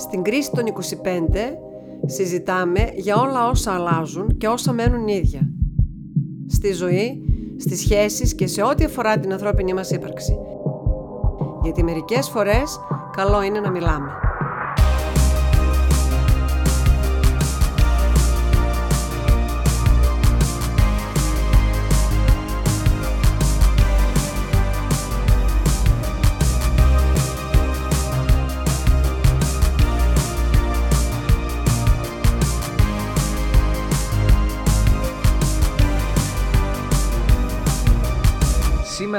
Στην κρίση των 25 συζητάμε για όλα όσα αλλάζουν και όσα μένουν ίδια. Στη ζωή, στις σχέσεις και σε ό,τι αφορά την ανθρώπινη μας ύπαρξη. Γιατί μερικές φορές καλό είναι να μιλάμε.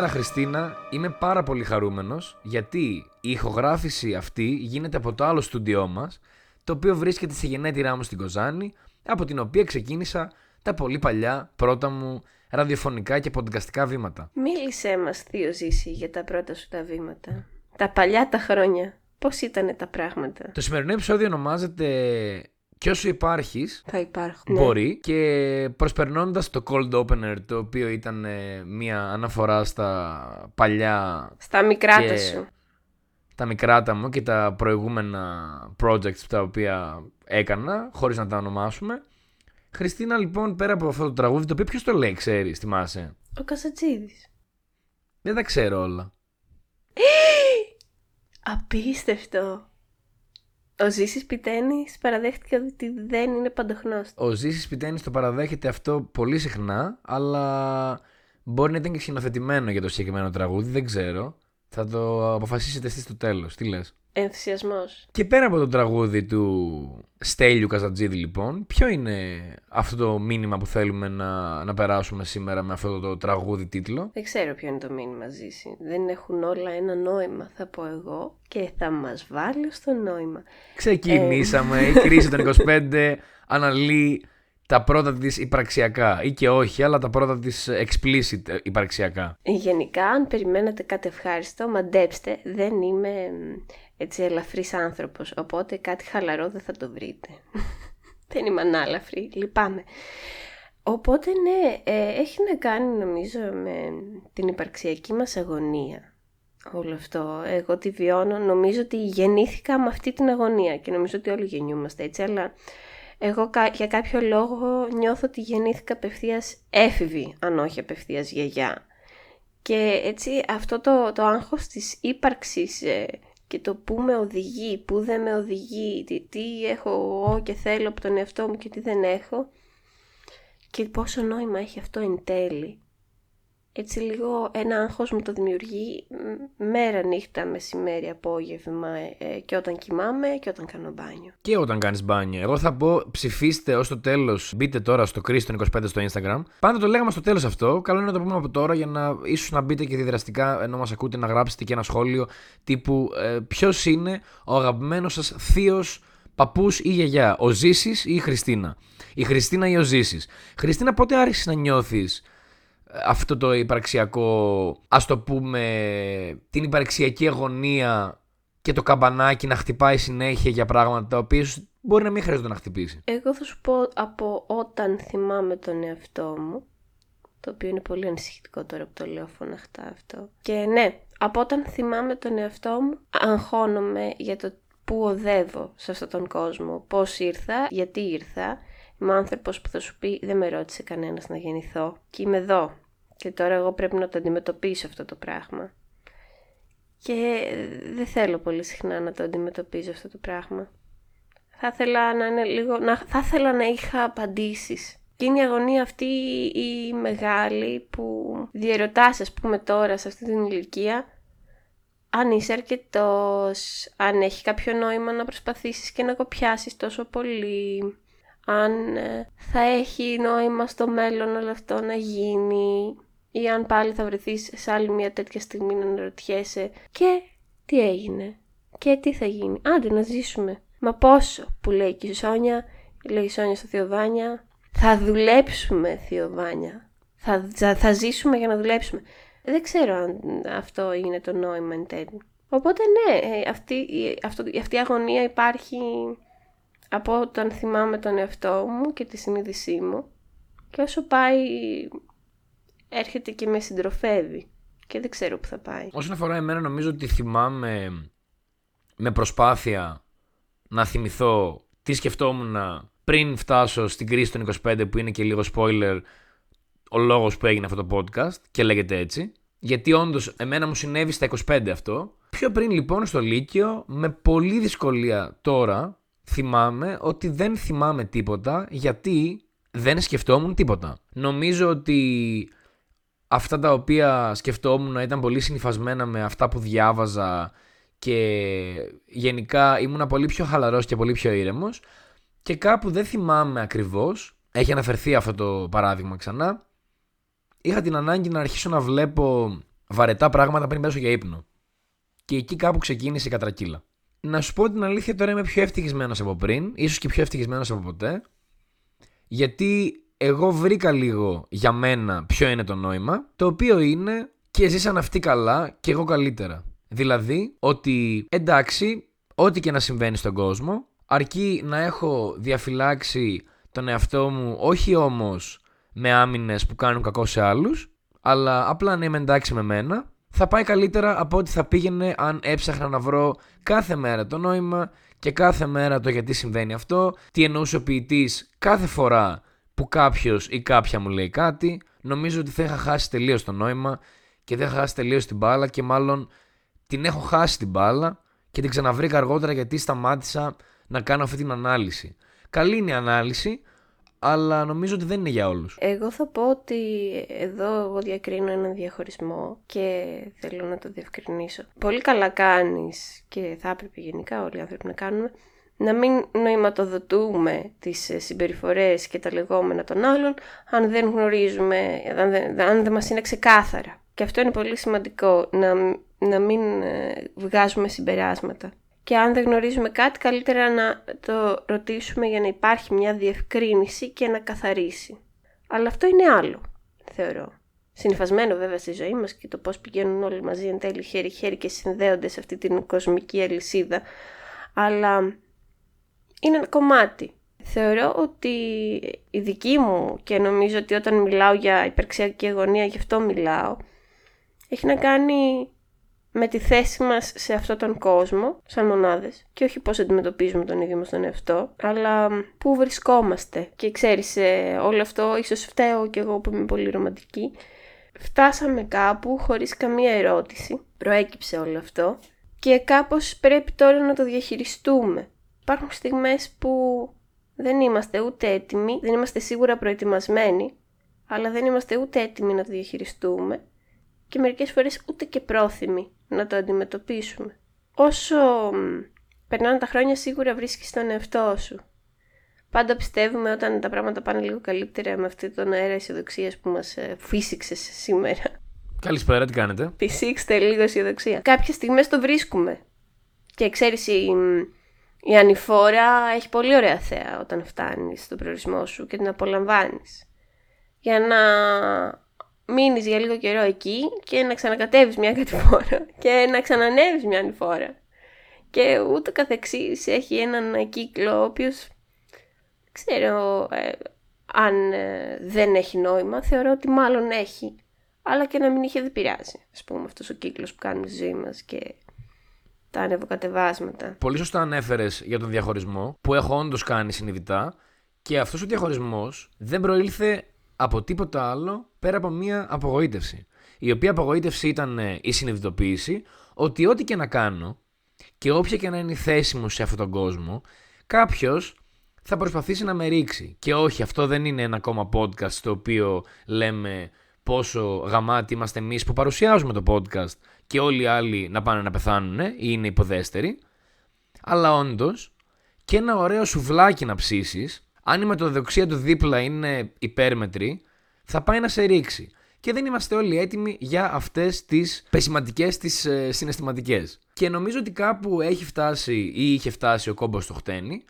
Σήμερα, Χριστίνα, είμαι πάρα πολύ χαρούμενος γιατί η ηχογράφηση αυτή γίνεται από το άλλο στούντιό μας, το οποίο βρίσκεται στη γενέτειρά μου στην Κοζάνη, από την οποία ξεκίνησα τα πολύ παλιά πρώτα μου ραδιοφωνικά και ποντικαστικά βήματα. Μίλησέ μας, Θείο Ζήση, για τα πρώτα σου τα βήματα. Τα παλιά τα χρόνια. Πώς ήταν τα πράγματα; Το σημερινό επεισόδιο ονομάζεται «Κι όσο υπάρχεις, Θα υπάρχουν. Μπορεί και προσπερνώντας το cold opener το οποίο ήταν ε, μια αναφορά στα παλιά Στα μικράτα και σου. τα μικράτα μου και τα προηγούμενα projects τα οποία έκανα χωρίς να τα ονομάσουμε. Χριστίνα λοιπόν πέρα από αυτό το τραγούδι το οποίο ποιος το λέει ξέρεις θυμάσαι; Ο Κασατζίδης. Δεν τα ξέρω όλα. Απίστευτο. Ο Ζήσης Πιτένης παραδέχτηκε ότι δεν είναι παντοχνώστης. Ο Ζήσης Πιτένης το παραδέχεται αυτό πολύ συχνά αλλά μπορεί να ήταν και σκηνοθετημένο για το συγκεκριμένο τραγούδι δεν ξέρω. Θα το αποφασίσετε εσείς στο τέλος. Τι λες; Ενθουσιασμός. Και πέρα από το τραγούδι του Στέλιου Καζατζίδη λοιπόν, ποιο είναι αυτό το μήνυμα που θέλουμε να, να περάσουμε σήμερα με αυτό το τραγούδι τίτλο; Δεν ξέρω ποιο είναι το μήνυμα Ζήση. Δεν έχουν όλα ένα νόημα θα πω εγώ και θα μας βάλει στο νόημα. Ξεκινήσαμε, η κρίση των 25 αναλύει τα πρώτα της υπαρξιακά ή και όχι, αλλά τα πρώτα της explicit υπαρξιακά. Γενικά, αν περιμένετε κάτι ευχάριστο, μαντέψτε, δεν είμαι μ, έτσι ελαφρύς άνθρωπος, οπότε κάτι χαλαρό δεν θα το βρείτε. δεν είμαι ανάλαφρη, λυπάμαι. Οπότε ναι, ε, έχει να κάνει νομίζω με την υπαρξιακή μας αγωνία. Όλο αυτό. Εγώ τη βιώνω, νομίζω ότι γεννήθηκα με αυτή την αγωνία και νομίζω ότι όλοι γεννιούμαστε έτσι, αλλά εγώ κα- για κάποιο λόγο νιώθω ότι γεννήθηκα απευθείας έφηβη, αν όχι απευθείας γιαγιά. Και έτσι αυτό το, το άγχος της ύπαρξης ε, και το που με οδηγεί, που δεν με οδηγεί, τι, τι έχω εγώ και θέλω από τον εαυτό μου και τι δεν έχω και πόσο νόημα έχει αυτό εν τέλει. Έτσι λίγο ένα άγχος μου το δημιουργεί μ, μέρα, νύχτα, μεσημέρι, απόγευμα ε, και όταν κοιμάμαι και όταν κάνω μπάνιο. Και όταν κάνεις μπάνιο. Εγώ θα πω ψηφίστε ως το τέλος, μπείτε τώρα στο Κρίση των 25 στο Instagram. Πάντα το λέγαμε στο τέλος αυτό, καλό είναι να το πούμε από τώρα για να ίσως να μπείτε και διδραστικά ενώ μας ακούτε να γράψετε και ένα σχόλιο τύπου ε, ποιος είναι ο αγαπημένος σας θείος παππούς ή γιαγιά, ο Ζήσης ή η Χριστίνα; Η Χριστίνα ή ο Ζήσης. Χριστίνα πότε άρχισες να νιώθεις αυτό το υπαρξιακό, ας το πούμε, την υπαρξιακή αγωνία και το καμπανάκι να χτυπάει συνέχεια για πράγματα τα οποία ίσως μπορεί να μην χρειάζεται να χτυπήσει. Εγώ θα σου πω από όταν θυμάμαι τον εαυτό μου, το οποίο είναι πολύ ανησυχητικό τώρα που το λέω φωναχτά αυτό. Και ναι, από όταν θυμάμαι τον εαυτό μου, αγχώνομαι για το πού οδεύω σε αυτόν τον κόσμο, πώς ήρθα, γιατί ήρθα. Είμαι άνθρωπος που θα σου πει δεν με ρώτησε κανένας να γεννηθώ και είμαι εδώ. Και τώρα εγώ πρέπει να το αντιμετωπίσω αυτό το πράγμα. Και δεν θέλω πολύ συχνά να το αντιμετωπίζω αυτό το πράγμα. Θα ήθελα να είναι λίγο, να, θα ήθελα να είχα απαντήσεις. Και είναι η αγωνία αυτή η μεγάλη που διαρωτάς ας πούμε τώρα σε αυτή την ηλικία αν είσαι αρκετός, αν έχει κάποιο νόημα να προσπαθήσεις και να κοπιάσεις τόσο πολύ, αν ε, θα έχει νόημα στο μέλλον όλο αυτό να γίνει ή αν πάλι θα βρεθείς σε άλλη μια τέτοια στιγμή να αναρωτιέσαι και τι έγινε; Και τι θα γίνει; Άντε να ζήσουμε. Μα πόσο που λέει και η Σόνια, λέει η Σόνια στο Θεοβάνια, θα δουλέψουμε Θεοβάνια. Θα, θα, θα ζήσουμε για να δουλέψουμε. Δεν ξέρω αν αυτό είναι το νόημα εν τέλει. Οπότε ναι, ε, αυτή, η- αυτό, αυτή η αγωνία υπάρχει από όταν θυμάμαι τον εαυτό μου και τη συνείδησή μου και όσο πάει έρχεται και με συντροφεύει και δεν ξέρω που θα πάει. Όσον αφορά εμένα νομίζω ότι θυμάμαι με προσπάθεια να θυμηθώ τι σκεφτόμουν πριν φτάσω στην κρίση των 25 που είναι και λίγο spoiler ο λόγος που έγινε αυτό το podcast και λέγεται έτσι. Γιατί όντως εμένα μου συνέβη στα 25 αυτό. Πιο πριν λοιπόν στο Λύκειο με πολύ δυσκολία τώρα θυμάμαι ότι δεν θυμάμαι τίποτα γιατί δεν σκεφτόμουν τίποτα. Νομίζω ότι αυτά τα οποία σκεφτόμουν ήταν πολύ συνειφασμένα με αυτά που διάβαζα και γενικά ήμουν πολύ πιο χαλαρός και πολύ πιο ήρεμος και κάπου δεν θυμάμαι ακριβώς, έχει αναφερθεί αυτό το παράδειγμα ξανά, είχα την ανάγκη να αρχίσω να βλέπω βαρετά πράγματα πριν πέσω για ύπνο. Και εκεί κάπου ξεκίνησε η κατρακύλα. Να σου πω την αλήθεια, τώρα είμαι πιο ευτυχισμένος από πριν, ίσως και πιο ευτυχισμένος από ποτέ. Γιατί εγώ βρήκα λίγο για μένα ποιο είναι το νόημα, το οποίο είναι και ζήσαν αυτοί καλά και εγώ καλύτερα. Δηλαδή ότι εντάξει, ό,τι και να συμβαίνει στον κόσμο, αρκεί να έχω διαφυλάξει τον εαυτό μου, όχι όμως με άμυνες που κάνουν κακό σε άλλους, αλλά απλά να είμαι εντάξει με μένα, θα πάει καλύτερα από ό,τι θα πήγαινε αν έψαχνα να βρω κάθε μέρα το νόημα και κάθε μέρα το γιατί συμβαίνει αυτό, τι εννοούσε ο ποιητής κάθε φορά που κάποιος ή κάποια μου λέει κάτι, νομίζω ότι θα είχα χάσει τελείως το νόημα και δεν είχα χάσει τελείως την μπάλα και μάλλον την έχω χάσει την μπάλα και την ξαναβρήκα αργότερα γιατί σταμάτησα να κάνω αυτή την ανάλυση. Καλή είναι η ανάλυση, αλλά νομίζω ότι δεν είναι για όλους. Εγώ θα πω ότι εδώ εγώ διακρίνω έναν διαχωρισμό και θέλω να το διευκρινίσω. Πολύ καλά κάνεις και θα έπρεπε γενικά όλοι οι άνθρωποι να κάνουμε να μην νοηματοδοτούμε τις συμπεριφορές και τα λεγόμενα των άλλων αν δεν γνωρίζουμε, αν δεν, αν δεν μας είναι ξεκάθαρα. Και αυτό είναι πολύ σημαντικό, να, να μην ε, βγάζουμε συμπεράσματα και αν δεν γνωρίζουμε κάτι καλύτερα να το ρωτήσουμε για να υπάρχει μια διευκρίνηση και να καθαρίσει. Αλλά αυτό είναι άλλο, θεωρώ. Συνυφασμένο βέβαια στη ζωή μας και το πώς πηγαίνουν όλοι μαζί εν τέλει χέρι-χέρι και συνδέονται σε αυτή την κοσμική αλυσίδα. Αλλά είναι ένα κομμάτι. Θεωρώ ότι η δική μου και νομίζω ότι όταν μιλάω για υπερξιακή αγωνία, γι' αυτό μιλάω, έχει να κάνει με τη θέση μας σε αυτόν τον κόσμο, σαν μονάδες, και όχι πώς αντιμετωπίζουμε τον ίδιο μας τον εαυτό, αλλά πού βρισκόμαστε. Και ξέρεις, όλο αυτό ίσως φταίω κι εγώ που είμαι πολύ ρομαντική. Φτάσαμε κάπου χωρίς καμία ερώτηση, προέκυψε όλο αυτό, και κάπως πρέπει τώρα να το διαχειριστούμε. Υπάρχουν στιγμές που δεν είμαστε ούτε έτοιμοι, δεν είμαστε σίγουρα προετοιμασμένοι, αλλά δεν είμαστε ούτε έτοιμοι να το διαχειριστούμε και μερικές φορές ούτε και πρόθυμοι να το αντιμετωπίσουμε. Όσο περνάνε τα χρόνια σίγουρα βρίσκεις τον εαυτό σου. Πάντα πιστεύουμε όταν τα πράγματα πάνε λίγο καλύτερα με αυτή τον αέρα αισιοδοξίας που μας ε, φύσηξε σήμερα. Καλησπέρα, τι κάνετε; Φυσήξτε λίγο αισιοδοξία. Κάποιες στιγμές το βρίσκουμε. Και ξέρεις, η, η ανηφόρα έχει πολύ ωραία θέα όταν φτάνεις στον προορισμό σου και την απολαμβάνεις. Για να μείνεις για λίγο καιρό εκεί και να ξανακατέβεις μια κάτι φορά και να ξανανεύεις μια άλλη φορά. Και ούτω καθεξής έχει έναν κύκλο ο οποίος ξέρω ε, αν ε, δεν έχει νόημα, θεωρώ ότι μάλλον έχει. Αλλά και να μην είχε δεν πειράζει, ας πούμε, αυτός ο κύκλος που κάνουμε στη ζωή μας και τα ανεβοκατεβάσματα. Πολύ σωστά ανέφερες για τον διαχωρισμό που έχω όντως κάνει συνειδητά και αυτός ο διαχωρισμός δεν προήλθε από τίποτα άλλο πέρα από μία απογοήτευση. Η οποία απογοήτευση ήταν ε, η συνειδητοποίηση ότι ό,τι και να κάνω και όποια και να είναι η θέση μου σε αυτόν τον κόσμο, κάποιος θα προσπαθήσει να με ρίξει. Και όχι, αυτό δεν είναι ένα ακόμα podcast το οποίο λέμε πόσο γαμάτι είμαστε εμείς που παρουσιάζουμε το podcast και όλοι οι άλλοι να πάνε να πεθάνουν ή είναι υποδέστεροι. Αλλά όντως και ένα ωραίο σουβλάκι να ψήσεις αν η μετοδοξία του δίπλα είναι υπέρμετρη, θα πάει να σε ρίξει. Και δεν είμαστε όλοι έτοιμοι για αυτές τις πεσηματικές, τις ε, συναισθηματικές. Και νομίζω ότι κάπου έχει φτάσει ή είχε φτάσει ο κόμπος στο χτένι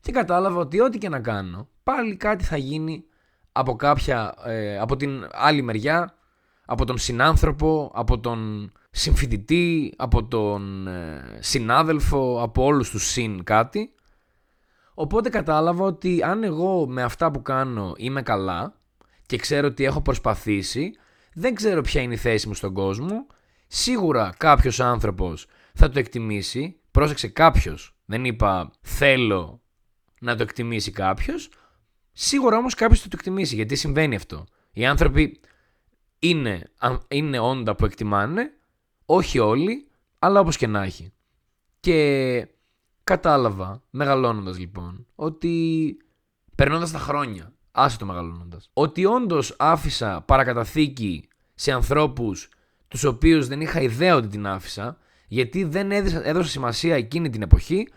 και κατάλαβα ότι ό,τι και να κάνω, πάλι κάτι θα γίνει από κάποια, ε, από την άλλη μεριά, από τον συνάνθρωπο, από τον συμφοιτητή, από τον ε, συνάδελφο, από όλους τους συν κάτι Οπότε κατάλαβα ότι αν εγώ με αυτά που κάνω είμαι καλά και ξέρω ότι έχω προσπαθήσει, δεν ξέρω ποια είναι η θέση μου στον κόσμο, σίγουρα κάποιος άνθρωπος θα το εκτιμήσει, πρόσεξε κάποιος, Δεν είπα θέλω να το εκτιμήσει κάποιος. Σίγουρα όμως κάποιος θα το εκτιμήσει γιατί συμβαίνει αυτό. Οι άνθρωποι είναι, είναι όντα που εκτιμάνε, όχι όλοι, αλλά όπως και να έχει. Και κατάλαβα, μεγαλώνοντας λοιπόν, ότι περνώντας τα χρόνια, άσε το μεγαλώνοντας, ότι όντως άφησα παρακαταθήκη σε ανθρώπους τους οποίους δεν είχα ιδέα ότι την άφησα, γιατί δεν έδωσα, έδωσα σημασία εκείνη την εποχή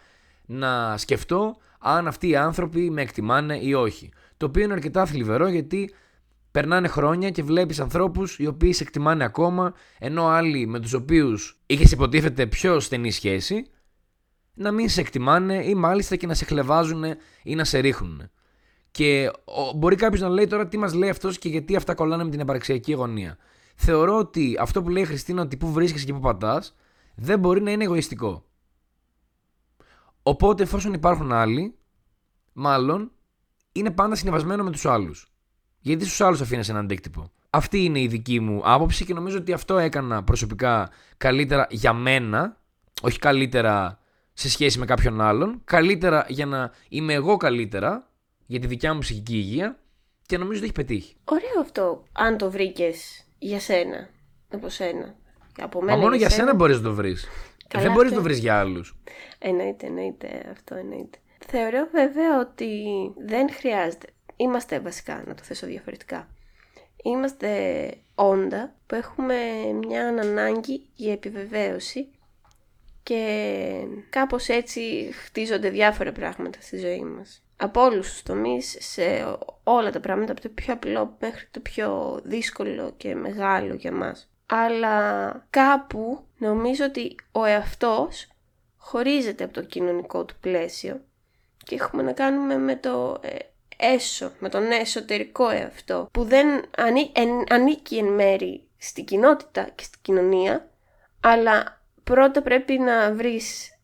να σκεφτώ αν αυτοί οι άνθρωποι με εκτιμάνε ή όχι. Το οποίο είναι αρκετά θλιβερό γιατί περνάνε χρόνια και βλέπεις ανθρώπους οι οποίοι σε εκτιμάνε ακόμα, ενώ άλλοι με τους οποίους είχες υποτίθεται πιο στενή σχέση, να μην σε εκτιμάνε ή μάλιστα και να σε χλεβάζουν ή να σε ρίχνουν. Και μπορεί κάποιος να λέει τώρα τι μας λέει αυτός και γιατί αυτά κολλάνε με την επαρξιακή γωνία. Θεωρώ ότι αυτό που λέει η Χριστίνα ότι πού βρίσκεσαι και πού πατάς, δεν μπορεί να είναι εγωιστικό. Οπότε εφόσον υπάρχουν άλλοι, μάλλον είναι πάντα συνεβασμένο με τους άλλους. Γιατί στους άλλους αφήνει ένα αντίκτυπο. Αυτή είναι η δική μου άποψη και νομίζω ότι αυτό έκανα προσωπικά καλύτερα για μένα, όχι καλύτερα σε σχέση με κάποιον άλλον, καλύτερα για να είμαι εγώ καλύτερα για τη δικιά μου ψυχική υγεία και νομίζω ότι έχει πετύχει. Ωραίο αυτό, αν το βρήκες για σένα, από σένα. Από μένα Μα μόνο για σένα, σένα μπορείς να το βρεις. Δεν μπορείς να το βρεις για άλλους. Εννοείται, εννοείται, αυτό εννοείται. Θεωρώ βέβαια ότι δεν χρειάζεται είμαστε βασικά, να το θέσω διαφορετικά. Είμαστε όντα που έχουμε μια ανάγκη για επιβεβαίωση και κάπως έτσι χτίζονται διάφορα πράγματα στη ζωή μας. Από όλους τους τομείς, σε όλα τα πράγματα, από το πιο απλό μέχρι το πιο δύσκολο και μεγάλο για μας. Αλλά κάπου νομίζω ότι ο εαυτός χωρίζεται από το κοινωνικό του πλαίσιο και έχουμε να κάνουμε με το ε, έσω, με τον εσωτερικό εαυτό, που δεν ανήκει εν μέρη στην κοινότητα και στην κοινωνία, αλλά πρώτα πρέπει να βρεις,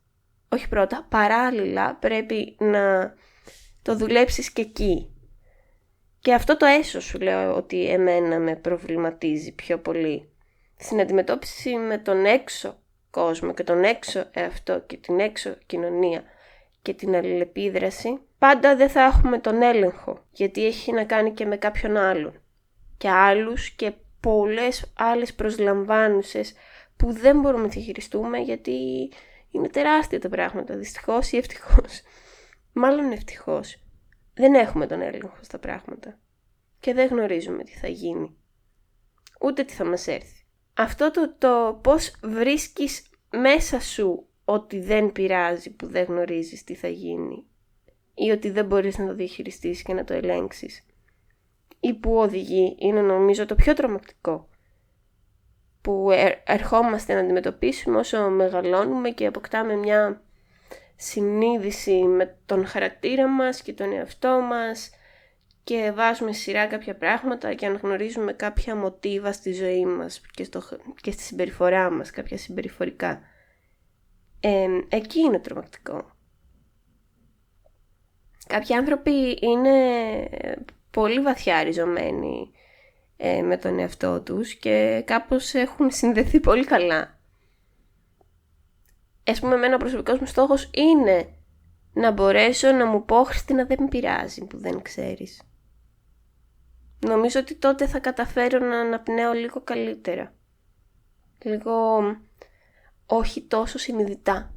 όχι πρώτα, παράλληλα πρέπει να το δουλέψεις και εκεί. Και αυτό το έσω σου λέω ότι εμένα με προβληματίζει πιο πολύ. Στην αντιμετώπιση με τον έξω κόσμο και τον έξω εαυτό και την έξω κοινωνία και την αλληλεπίδραση, πάντα δεν θα έχουμε τον έλεγχο, γιατί έχει να κάνει και με κάποιον άλλον. Και άλλους και πολλές άλλες προσλαμβάνουσες που δεν μπορούμε να διαχειριστούμε γιατί είναι τεράστια τα πράγματα, δυστυχώς ή ευτυχώς. Μάλλον ευτυχώς. Δεν έχουμε τον έλεγχο στα πράγματα. Και δεν γνωρίζουμε τι θα γίνει. Ούτε τι θα μας έρθει. Αυτό το, το πώς βρίσκεις μέσα σου ότι δεν πειράζει που δεν γνωρίζεις τι θα γίνει ή ότι δεν μπορείς να το διαχειριστείς και να το ελέγξεις ή που οδηγεί είναι νομίζω το πιο τρομακτικό που ερχόμαστε να αντιμετωπίσουμε όσο μεγαλώνουμε και αποκτάμε μια συνείδηση με τον χαρακτήρα μας και τον εαυτό μας και βάζουμε σειρά κάποια πράγματα και αναγνωρίζουμε κάποια μοτίβα στη ζωή μας και, στο, και στη συμπεριφορά μας, κάποια συμπεριφορικά. Ε, εκεί είναι τρομακτικό. Κάποιοι άνθρωποι είναι πολύ βαθιά ριζωμένοι ε, με τον εαυτό τους και κάπως έχουν συνδεθεί πολύ καλά. Ας πούμε, εμένα ο προσωπικός μου στόχος είναι να μπορέσω να μου πω Χριστίνα δεν με πειράζει που δεν ξέρεις. Νομίζω ότι τότε θα καταφέρω να αναπνέω λίγο καλύτερα. Λίγο όχι τόσο συνειδητά.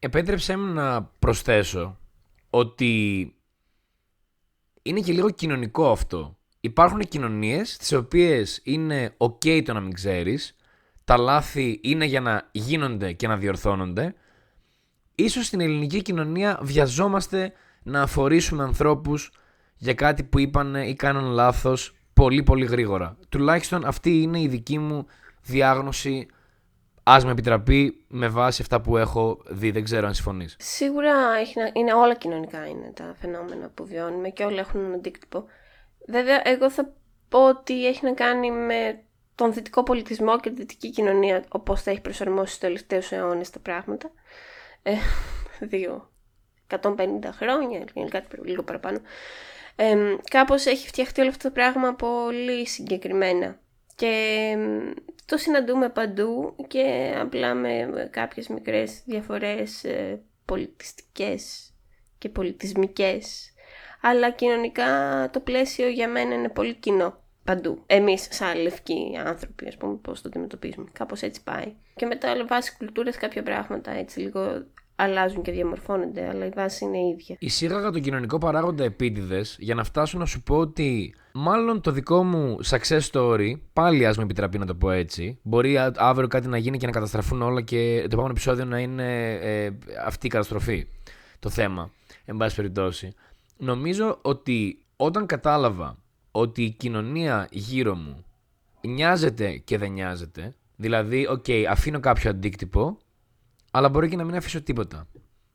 Επέτρεψέ μου να προσθέσω ότι είναι και λίγο κοινωνικό αυτό. Υπάρχουν κοινωνίες τις οποίες είναι ok το να μην ξέρεις, τα λάθη είναι για να γίνονται και να διορθώνονται. Ίσως στην ελληνική κοινωνία βιαζόμαστε να αφορήσουμε ανθρώπους για κάτι που είπαν ή κάναν λάθος πολύ πολύ γρήγορα. Τουλάχιστον αυτή είναι η δική μου διάγνωση Α με επιτραπεί με βάση αυτά που έχω δει. Δεν ξέρω αν συμφωνείς. Σίγουρα είναι όλα κοινωνικά είναι τα φαινόμενα που βιώνουμε και όλα έχουν έναν αντίκτυπο. Βέβαια, εγώ θα πω ότι έχει να κάνει με τον δυτικό πολιτισμό και τη δυτική κοινωνία, όπως θα έχει προσαρμόσει στους τελευταίους αιώνες τα πράγματα. Ε, δύο, 150 χρόνια, κάτι λίγο παραπάνω. Ε, κάπως έχει φτιαχτεί όλο αυτό το πράγμα πολύ συγκεκριμένα. Και το συναντούμε παντού και απλά με κάποιες μικρές διαφορές ε, πολιτιστικές και πολιτισμικές, αλλά κοινωνικά το πλαίσιο για μένα είναι πολύ κοινό παντού. Εμείς σαν λευκοί άνθρωποι, ας πούμε, πώς το αντιμετωπίζουμε. Κάπως έτσι πάει. Και μετά βάσει κουλτούρας κάποια πράγματα έτσι λίγο αλλάζουν και διαμορφώνονται, αλλά η βάση είναι η ίδια. Εισήγαγα τον κοινωνικό παράγοντα επίτηδες για να φτάσω να σου πω ότι μάλλον το δικό μου success story, πάλι ας με επιτραπεί να το πω έτσι, μπορεί αύριο κάτι να γίνει και να καταστραφούν όλα και το επόμενο επεισόδιο να είναι ε, αυτή η καταστροφή. Το θέμα, εν πάση περιπτώσει. Νομίζω ότι όταν κατάλαβα ότι η κοινωνία γύρω μου νοιάζεται και δεν νοιάζεται, δηλαδή, ok, okay, αφήνω κάποιο αντίκτυπο, αλλά μπορεί και να μην αφήσω τίποτα.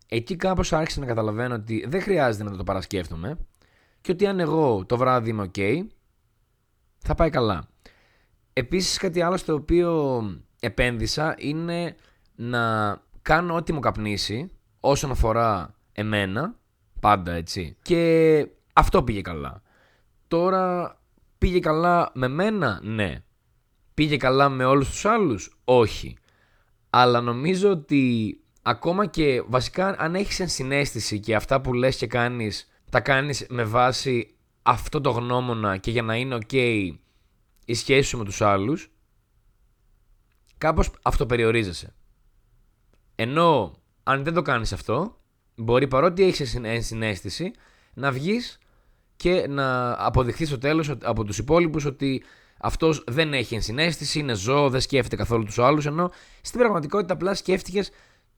Εκεί κάπως άρχισα να καταλαβαίνω ότι δεν χρειάζεται να το παρασκέφτομαι και ότι αν εγώ το βράδυ είμαι ok, θα πάει καλά. Επίσης κάτι άλλο στο οποίο επένδυσα είναι να κάνω ό,τι μου καπνίσει όσον αφορά εμένα, πάντα έτσι. Και αυτό πήγε καλά. Τώρα πήγε καλά με μένα, ναι. Πήγε καλά με όλους τους άλλους, όχι. Αλλά νομίζω ότι ακόμα και βασικά αν έχεις ενσυναίσθηση και αυτά που λες και κάνεις τα κάνεις με βάση αυτό το γνώμονα και για να είναι ok η σχέση σου με τους άλλους κάπως αυτοπεριορίζεσαι. Ενώ αν δεν το κάνεις αυτό μπορεί παρότι έχεις ενσυναίσθηση να βγεις και να αποδειχθείς στο τέλος από τους υπόλοιπους ότι αυτός δεν έχει ενσυναίσθηση, είναι ζώο, δεν σκέφτεται καθόλου τους άλλους. Ενώ στην πραγματικότητα απλά σκέφτηκες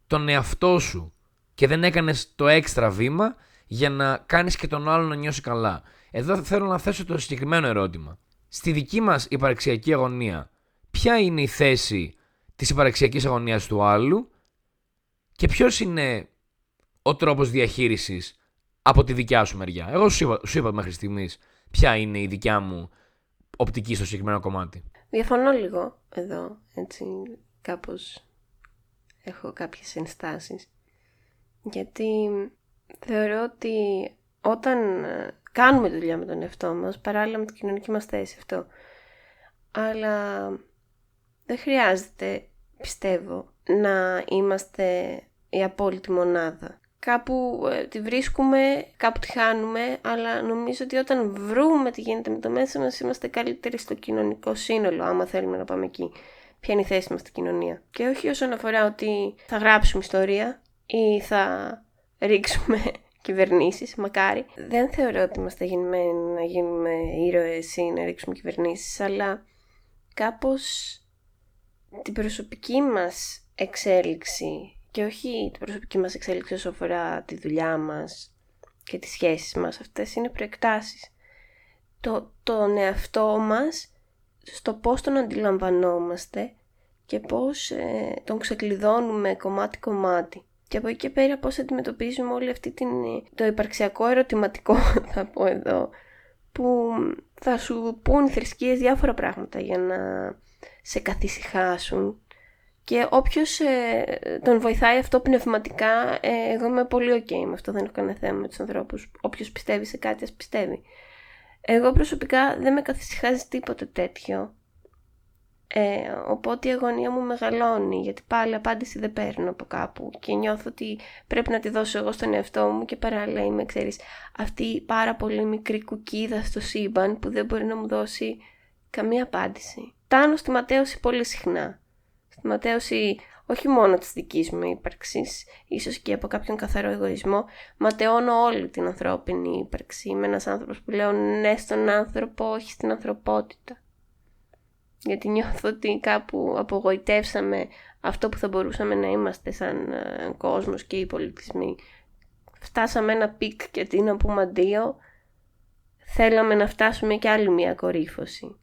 τον εαυτό σου και δεν έκανες το έξτρα βήμα για να κάνεις και τον άλλον να νιώσει καλά. Εδώ θέλω να θέσω το συγκεκριμένο ερώτημα. Στη δική μας υπαρξιακή αγωνία, ποια είναι η θέση της υπαρξιακής αγωνίας του άλλου και ποιος είναι ο τρόπος διαχείρισης από τη δικιά σου μεριά. Εγώ σου είπα, σου είπα μέχρι στιγμής ποια είναι η δικιά μου οπτική στο συγκεκριμένο κομμάτι. Διαφωνώ λίγο εδώ, έτσι κάπως έχω κάποιες ενστάσεις. Γιατί θεωρώ ότι όταν ε, κάνουμε δουλειά με τον εαυτό μας, παράλληλα με την κοινωνική μας θέση αυτό, αλλά δεν χρειάζεται, πιστεύω, να είμαστε η απόλυτη μονάδα κάπου ε, τη βρίσκουμε, κάπου τη χάνουμε, αλλά νομίζω ότι όταν βρούμε τι γίνεται με το μέσα μας είμαστε καλύτεροι στο κοινωνικό σύνολο, άμα θέλουμε να πάμε εκεί. Ποια είναι η θέση μας στην κοινωνία. Και όχι όσον αφορά ότι θα γράψουμε ιστορία ή θα ρίξουμε κυβερνήσεις, μακάρι. Δεν θεωρώ ότι είμαστε γεννημένοι να γίνουμε ήρωες ή να ρίξουμε κυβερνήσεις, αλλά κάπως την προσωπική μας εξέλιξη και όχι την προσωπική μας εξέλιξη όσο αφορά τη δουλειά μας και τις σχέσεις μας. Αυτές είναι προεκτάσεις. Το, τον εαυτό μας στο πώς τον αντιλαμβανόμαστε και πώς ε, τον ξεκλειδώνουμε κομμάτι-κομμάτι. Και από εκεί και πέρα πώς αντιμετωπίζουμε όλη αυτή την, το υπαρξιακό ερωτηματικό θα πω εδώ που θα σου πούν οι θρησκείες διάφορα πράγματα για να σε καθησυχάσουν και όποιος ε, τον βοηθάει αυτό πνευματικά, ε, εγώ είμαι πολύ ok με αυτό, δεν έχω κανένα θέμα με τους ανθρώπους. Όποιος πιστεύει σε κάτι, ας πιστεύει. Εγώ προσωπικά δεν με καθησυχάζει τίποτα τέτοιο. Ε, οπότε η αγωνία μου μεγαλώνει, γιατί πάλι απάντηση δεν παίρνω από κάπου και νιώθω ότι πρέπει να τη δώσω εγώ στον εαυτό μου και παράλληλα είμαι, ξέρεις, αυτή η πάρα πολύ μικρή κουκίδα στο σύμπαν που δεν μπορεί να μου δώσει καμία απάντηση. Τάνω στη ματέωση πολύ συχνά στη ματέωση όχι μόνο της δικής μου ύπαρξης, ίσως και από κάποιον καθαρό εγωισμό, ματαιώνω όλη την ανθρώπινη ύπαρξη. Είμαι ένας άνθρωπος που λέω ναι στον άνθρωπο, όχι στην ανθρωπότητα. Γιατί νιώθω ότι κάπου απογοητεύσαμε αυτό που θα μπορούσαμε να είμαστε σαν ε, κόσμος και οι πολιτισμοί. Φτάσαμε ένα peak και τι να πούμε αντίο, θέλαμε να φτάσουμε και άλλη μια κορύφωση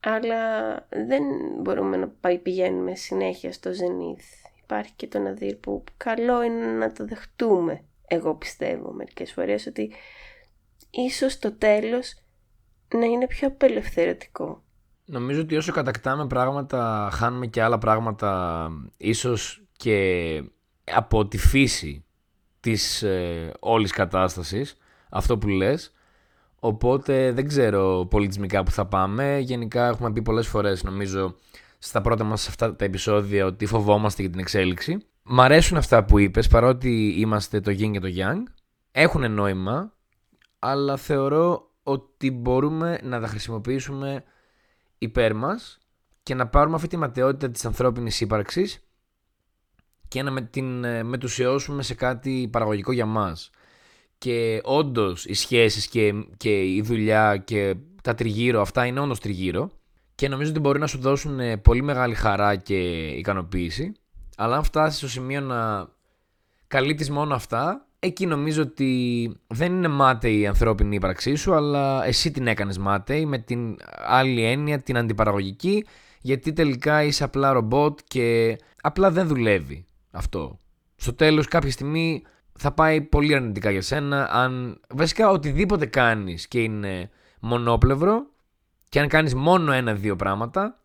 αλλά δεν μπορούμε να πάει, πηγαίνουμε συνέχεια στο Ζενήθ. Υπάρχει και το Ναδύρ που καλό είναι να το δεχτούμε. Εγώ πιστεύω μερικές φορές ότι ίσως το τέλος να είναι πιο απελευθερωτικό. Νομίζω ότι όσο κατακτάμε πράγματα χάνουμε και άλλα πράγματα ίσως και από τη φύση της ε, όλης κατάστασης αυτό που λες Οπότε δεν ξέρω πολιτισμικά που θα πάμε. Γενικά έχουμε πει πολλές φορές νομίζω στα πρώτα μας αυτά τα επεισόδια ότι φοβόμαστε για την εξέλιξη. Μ' αρέσουν αυτά που είπες παρότι είμαστε το yin και το yang. Έχουν νόημα, αλλά θεωρώ ότι μπορούμε να τα χρησιμοποιήσουμε υπέρ μας και να πάρουμε αυτή τη ματαιότητα της ανθρώπινης ύπαρξης και να με την ε, μετουσιώσουμε σε κάτι παραγωγικό για μας. Και όντως οι σχέσεις και, και η δουλειά και τα τριγύρω, αυτά είναι όντως τριγύρω και νομίζω ότι μπορεί να σου δώσουν ε, πολύ μεγάλη χαρά και ικανοποίηση. Αλλά αν φτάσεις στο σημείο να καλύπτεις μόνο αυτά, εκεί νομίζω ότι δεν είναι μάταιη η ανθρώπινη ύπαρξή σου, αλλά εσύ την έκανες μάταιη με την άλλη έννοια, την αντιπαραγωγική, γιατί τελικά είσαι απλά ρομπότ και απλά δεν δουλεύει αυτό. Στο τέλος κάποια στιγμή θα πάει πολύ αρνητικά για σένα αν βασικά οτιδήποτε κάνεις και είναι μονόπλευρο και αν κάνεις μόνο ένα-δύο πράγματα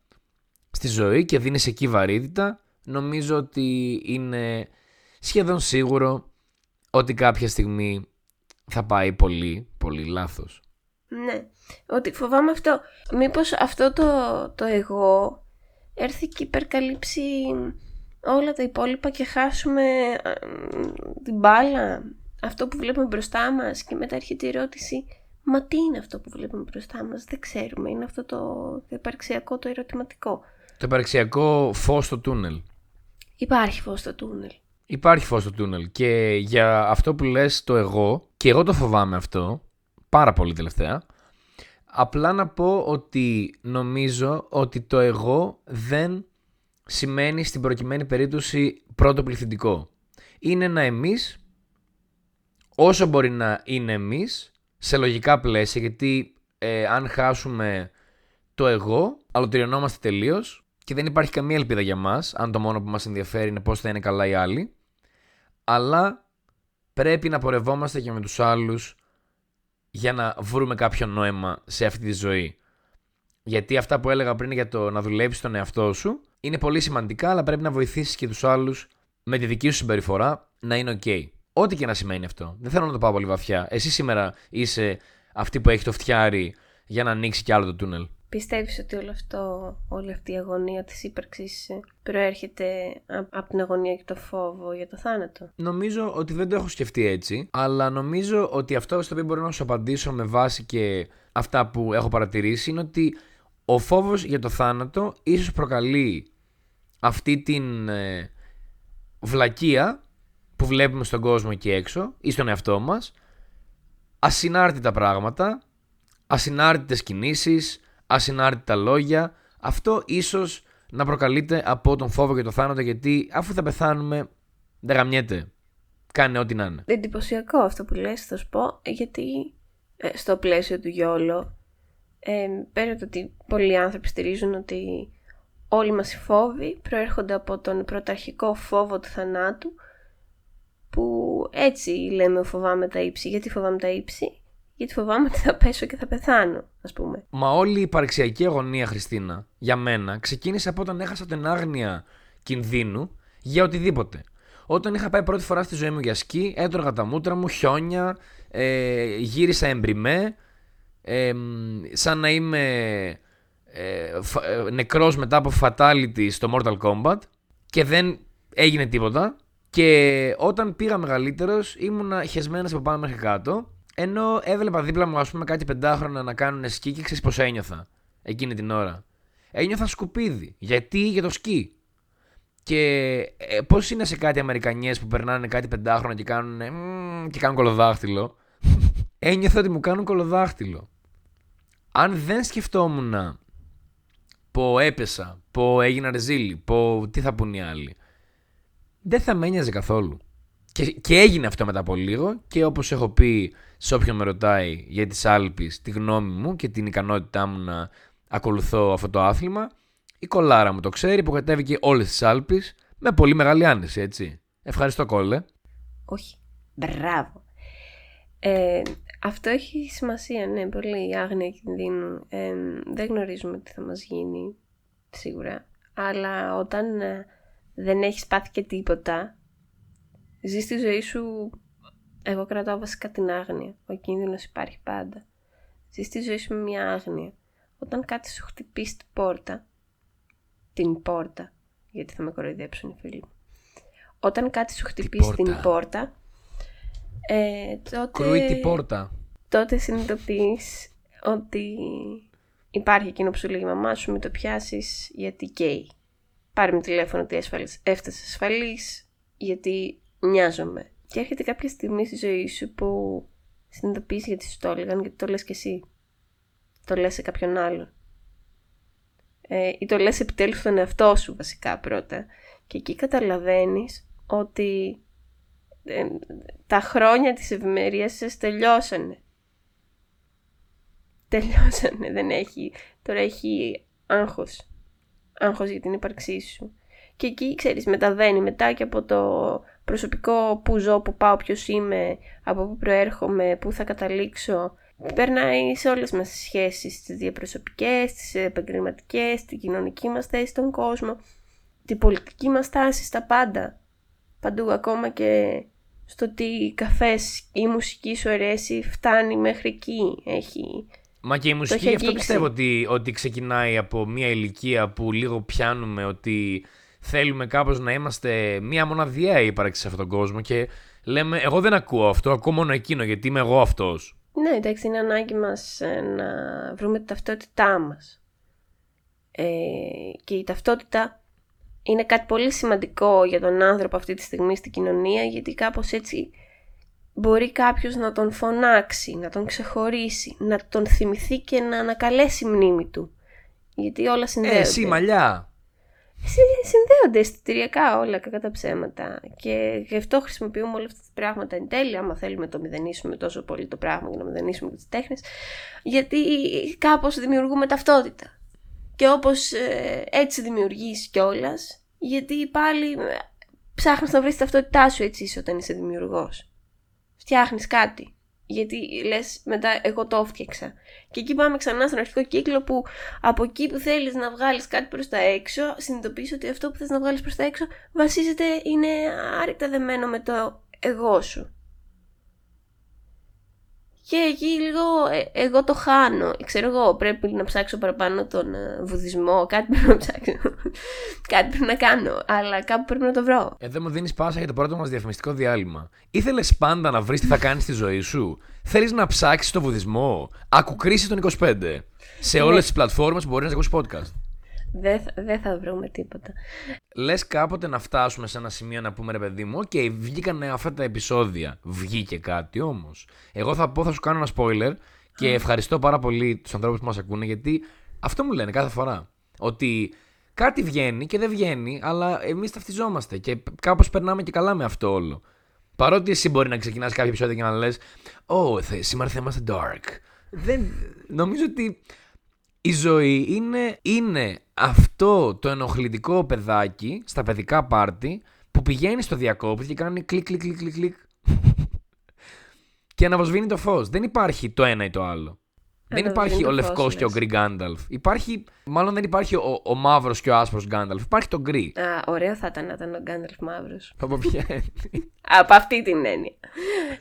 στη ζωή και δίνεις εκεί βαρύτητα νομίζω ότι είναι σχεδόν σίγουρο ότι κάποια στιγμή θα πάει πολύ, πολύ λάθος. Ναι, ότι φοβάμαι αυτό. Μήπως αυτό το, το εγώ έρθει και υπερκαλύψει όλα τα υπόλοιπα και χάσουμε την μπάλα, αυτό που βλέπουμε μπροστά μας και μετά έρχεται η ερώτηση Μα τι είναι αυτό που βλέπουμε μπροστά μας, δεν ξέρουμε, είναι αυτό το, το υπαρξιακό, το ερωτηματικό. Το υπαρξιακό φως στο τούνελ. Υπάρχει φως στο τούνελ. Υπάρχει φως στο τούνελ και για αυτό που λες το εγώ, και εγώ το φοβάμαι αυτό, πάρα πολύ τελευταία, απλά να πω ότι νομίζω ότι το εγώ δεν σημαίνει στην προκειμένη περίπτωση πρώτο πληθυντικό. Είναι ένα εμείς, όσο μπορεί να είναι εμείς, σε λογικά πλαίσια, γιατί ε, αν χάσουμε το εγώ, αλωτριωνόμαστε τελείως και δεν υπάρχει καμία ελπίδα για μας, αν το μόνο που μας ενδιαφέρει είναι πώς θα είναι καλά οι άλλοι, αλλά πρέπει να πορευόμαστε και με τους άλλους για να βρούμε κάποιο νόημα σε αυτή τη ζωή. Γιατί αυτά που έλεγα πριν για το να δουλέψει τον εαυτό σου είναι πολύ σημαντικά, αλλά πρέπει να βοηθήσεις και τους άλλους με τη δική σου συμπεριφορά να είναι OK. Ό,τι και να σημαίνει αυτό. Δεν θέλω να το πάω πολύ βαθιά. Εσύ σήμερα είσαι αυτή που έχει το φτιάρι για να ανοίξει κι άλλο το τούνελ. Πιστεύεις ότι όλο αυτό, όλη αυτή η αγωνία της ύπαρξης προέρχεται από την αγωνία και το φόβο για το θάνατο; Νομίζω ότι δεν το έχω σκεφτεί έτσι, αλλά νομίζω ότι αυτό στο οποίο μπορώ να σου απαντήσω με βάση και αυτά που έχω παρατηρήσει είναι ότι ο φόβος για το θάνατο ίσως προκαλεί αυτή την ε, βλακεία που βλέπουμε στον κόσμο εκεί έξω ή στον εαυτό μας ασυνάρτητα πράγματα, ασυνάρτητες κινήσεις, ασυνάρτητα λόγια αυτό ίσως να προκαλείται από τον φόβο για το θάνατο γιατί αφού θα πεθάνουμε δεν γαμιέται. Κάνε ό,τι να είναι. Εντυπωσιακό αυτό που λες θα σου πω γιατί ε, στο πλαίσιο του Γιόλο ε, πέρα το ότι πολλοί άνθρωποι στηρίζουν ότι όλοι μας οι φόβοι προέρχονται από τον πρωταρχικό φόβο του θανάτου που έτσι λέμε φοβάμαι τα ύψη. Γιατί φοβάμαι τα ύψη; Γιατί φοβάμαι ότι θα πέσω και θα πεθάνω, ας πούμε. Μα όλη η υπαρξιακή αγωνία, Χριστίνα, για μένα, ξεκίνησε από όταν έχασα την άγνοια κινδύνου για οτιδήποτε. Όταν είχα πάει πρώτη φορά στη ζωή μου για σκι, έτρωγα τα μούτρα μου, χιόνια, ε, γύρισα εμπριμέ, ε, σαν να είμαι ε, ε, νεκρός μετά από fatality στο Mortal Kombat και δεν έγινε τίποτα και όταν πήγα μεγαλύτερος ήμουνα χεσμένος από πάνω μέχρι κάτω ενώ έβλεπα δίπλα μου ας πούμε κάτι πεντάχρονα να κάνουν σκι και ξέρεις πως ένιωθα εκείνη την ώρα. Ένιωθα σκουπίδι. Γιατί; Για το σκι. Και ε, πώς είναι σε κάτι Αμερικανιές που περνάνε κάτι πεντάχρονα και κάνουν, και κάνουν κολοδάχτυλο; Ένιωθα ότι μου κάνουν κολοδάχτυλο αν δεν σκεφτόμουν πω έπεσα, πω έγινα ρεζίλη, πω τι θα πούν οι άλλοι, δεν θα με ένοιαζε καθόλου. Και, και έγινε αυτό μετά από λίγο και όπως έχω πει σε όποιον με ρωτάει για τις Άλπεις τη γνώμη μου και την ικανότητά μου να ακολουθώ αυτό το άθλημα, η κολάρα μου το ξέρει που κατέβηκε όλες τις Άλπεις με πολύ μεγάλη άνεση, έτσι. Ευχαριστώ κόλλε. Όχι. Μπράβο. Ε, αυτό έχει σημασία, ναι, πολύ η άγνοια κινδύνου. Ε, δεν γνωρίζουμε τι θα μας γίνει, σίγουρα. Αλλά όταν ε, δεν έχεις πάθει και τίποτα, ζεις τη ζωή σου, εγώ κρατάω βασικά την άγνοια. Ο κίνδυνος υπάρχει πάντα. Ζεις τη ζωή σου με μια άγνοια. Όταν κάτι σου χτυπήσει την πόρτα, την πόρτα, γιατί θα με κοροϊδέψουν οι φίλοι μου. όταν κάτι σου χτυπήσει πόρτα. την πόρτα, ε, τότε, Κρούει την πόρτα. τότε συνειδητοποιείς ότι υπάρχει εκείνο που σου λέει η μαμά σου, μην το πιάσεις γιατί καίει. Πάρε με τηλέφωνο ότι έσφαλες, έφτασες ασφαλής, γιατί νοιάζομαι. Και έρχεται κάποια στιγμή στη ζωή σου που συνειδητοποιείς γιατί σου το έλεγαν, γιατί το λες και εσύ. Το λες σε κάποιον άλλον. Ε, ή το λες επιτέλους στον εαυτό σου βασικά πρώτα. Και εκεί καταλαβαίνεις ότι ε, τα χρόνια της ευημερίας σας τελειώσανε. Τελειώσανε, δεν έχει, τώρα έχει άγχος. Άγχος για την ύπαρξή σου. Και εκεί, ξέρεις, μεταβαίνει μετά και από το προσωπικό που ζω, που πάω, ποιος είμαι, από πού προέρχομαι, πού θα καταλήξω. Περνάει σε όλες μας τις σχέσεις, τις διαπροσωπικές, τις επαγγελματικές, την κοινωνική μας θέση στον κόσμο, την πολιτική μας τάση, στα πάντα. Παντού, ακόμα και στο τι καφές ή η μουσική σου αρέσει, φτάνει μέχρι εκεί. Έχει... Μα και η μουσική έχει αυτό αγγίξει. πιστεύω ότι, ότι ξεκινάει από μια ηλικία που λίγο πιάνουμε ότι θέλουμε κάπως να είμαστε μια μοναδιαία ύπαρξη σε αυτόν τον κόσμο και λέμε εγώ δεν ακούω αυτό, ακούω μόνο εκείνο γιατί είμαι εγώ αυτός. Ναι, εντάξει, είναι ανάγκη μας ε, να βρούμε τη ταυτότητά μας. Ε, και η ταυτότητα είναι κάτι πολύ σημαντικό για τον άνθρωπο αυτή τη στιγμή στην κοινωνία, γιατί κάπως έτσι μπορεί κάποιος να τον φωνάξει, να τον ξεχωρίσει, να τον θυμηθεί και να ανακαλέσει η μνήμη του. Γιατί όλα Ε, συνδέονται. εσύ μαλλιά. Συ- συνδέονται αισθητηριακά όλα κακά τα ψέματα. Και γι' αυτό χρησιμοποιούμε όλα αυτά τα πράγματα εν τέλει, άμα θέλουμε το μηδενίσουμε τόσο πολύ το πράγμα για να μηδενίσουμε και τις τέχνες, γιατί κάπως δημιουργούμε ταυτότητα. Και όπως ε, έτσι δημιουργείς κιόλας, γιατί πάλι ε, ψάχνεις να βρεις τη ταυτότητά σου έτσι είσαι όταν είσαι δημιουργός. Φτιάχνεις κάτι. Γιατί λες μετά εγώ το έφτιαξα. Και εκεί πάμε ξανά στον αρχικό κύκλο που από εκεί που θέλεις να βγάλεις κάτι προς τα έξω, συνειδητοποιείς ότι αυτό που θες να βγάλεις προς τα έξω βασίζεται, είναι άρρηκτα δεμένο με το εγώ σου. Και εκεί λίγο ε, εγώ το χάνω. Ξέρω εγώ, πρέπει να ψάξω παραπάνω τον ε, βουδισμό. Κάτι πρέπει να ψάξω. κάτι πρέπει να κάνω. Αλλά κάπου πρέπει να το βρω. Εδώ μου δίνεις πάσα για το πρώτο μας διαφημιστικό διάλειμμα. Ήθελες πάντα να βρεις τι θα κάνεις στη ζωή σου; Θέλεις να ψάξεις το βουδισμό; Άκου κρίση των 25. Σε όλες τις πλατφόρμες που μπορείς να ακούσεις podcast. Δεν θα, δεν θα βρούμε τίποτα. Λες κάποτε να φτάσουμε σε ένα σημείο να πούμε ρε παιδί μου, OK, βγήκαν αυτά τα επεισόδια. Βγήκε κάτι όμως. Εγώ θα πω, θα σου κάνω ένα spoiler και ευχαριστώ πάρα πολύ τους ανθρώπους που μας ακούνε γιατί αυτό μου λένε κάθε φορά. Ότι κάτι βγαίνει και δεν βγαίνει, αλλά εμείς ταυτιζόμαστε και κάπως περνάμε και καλά με αυτό όλο. Παρότι εσύ μπορεί να ξεκινάς κάποιο επεισόδιο και να λες: Ω, θε- σήμερα θα είμαστε dark. Δεν, νομίζω ότι η ζωή είναι, είναι αυτό το ενοχλητικό παιδάκι στα παιδικά πάρτι που πηγαίνει στο διακόπτη και κάνει κλικ κλικ κλικ κλικ κλικ και αναβοσβήνει το φως. Δεν υπάρχει το ένα ή το άλλο. Δεν Αναβοσβήνει υπάρχει ο το φως, λευκός και ο λες. γκρι Γκάνταλφ. Υπάρχει, μάλλον δεν υπάρχει ο, ο μαύρος και ο άσπρος Γκάνταλφ. Υπάρχει το γκρι. Α, ωραίο θα ήταν να ήταν ο Γκάνταλφ μαύρος. Από ποια έννοια. Από αυτή την έννοια.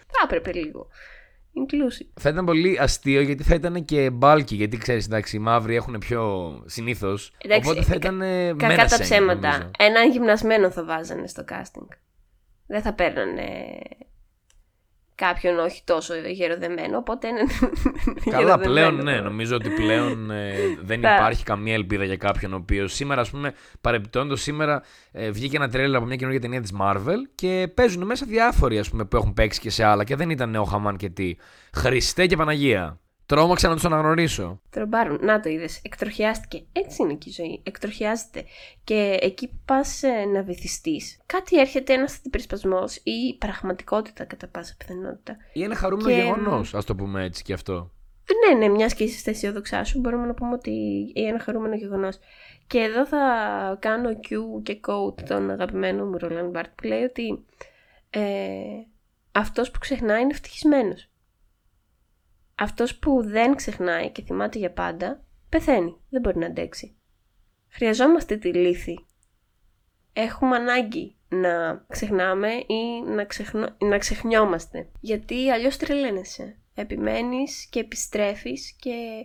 Θα έπρεπε λίγο. Inclusive. Θα ήταν πολύ αστείο γιατί θα ήταν και μπάλκι. Γιατί ξέρεις, εντάξει, οι μαύροι έχουν πιο συνήθως. Εντάξει, Οπότε θα κα- ήταν. Κακά τα ψέματα. Έναν γυμνασμένο θα βάζανε στο casting. Δεν θα παίρνανε κάποιον όχι τόσο γεροδεμένο, οπότε είναι Καλά, γεροδεμένο πλέον το- ναι. Νομίζω ότι πλέον ε, δεν Τα- υπάρχει καμία ελπίδα για κάποιον ο οποίος σήμερα, ας πούμε, παρεπιπτόντω, σήμερα ε, βγήκε ένα τρέλερ από μια καινούργια ταινία της Marvel και παίζουν μέσα διάφοροι ας πούμε, που έχουν παίξει και σε άλλα και δεν ήταν ο Χαμάν και τι. Χριστέ και Παναγία. Τρόμαξα να τους αναγνωρίσω. Τρομπάρουν. Να το είδες. Εκτροχιάστηκε. Έτσι είναι και η ζωή. Εκτροχιάζεται. Και εκεί που πα να βυθιστείς, κάτι έρχεται ένας αντιπερισπασμός ή πραγματικότητα κατά πάσα πιθανότητα. Ή ένα χαρούμενο Και- γεγονός, ας το πούμε έτσι και αυτό. Ναι, ναι, μιας και είσαι στα αισιόδοξά σου, μπορούμε να πούμε ότι είναι ένα χαρούμενο γεγονός. Και εδώ θα κάνω Q και quote τον αγαπημένο μου Ρολάν Μπάρτ που λέει ότι ε, αυτός που ξεχνάει είναι ευτυχισμένος. Αυτός που δεν ξεχνάει και θυμάται για πάντα, πεθαίνει. Δεν μπορεί να αντέξει. Χρειαζόμαστε τη λύθη. Έχουμε ανάγκη να ξεχνάμε ή να, ξεχνο... να ξεχνιόμαστε. Γιατί αλλιώς τρελαίνεσαι. Επιμένεις και επιστρέφεις και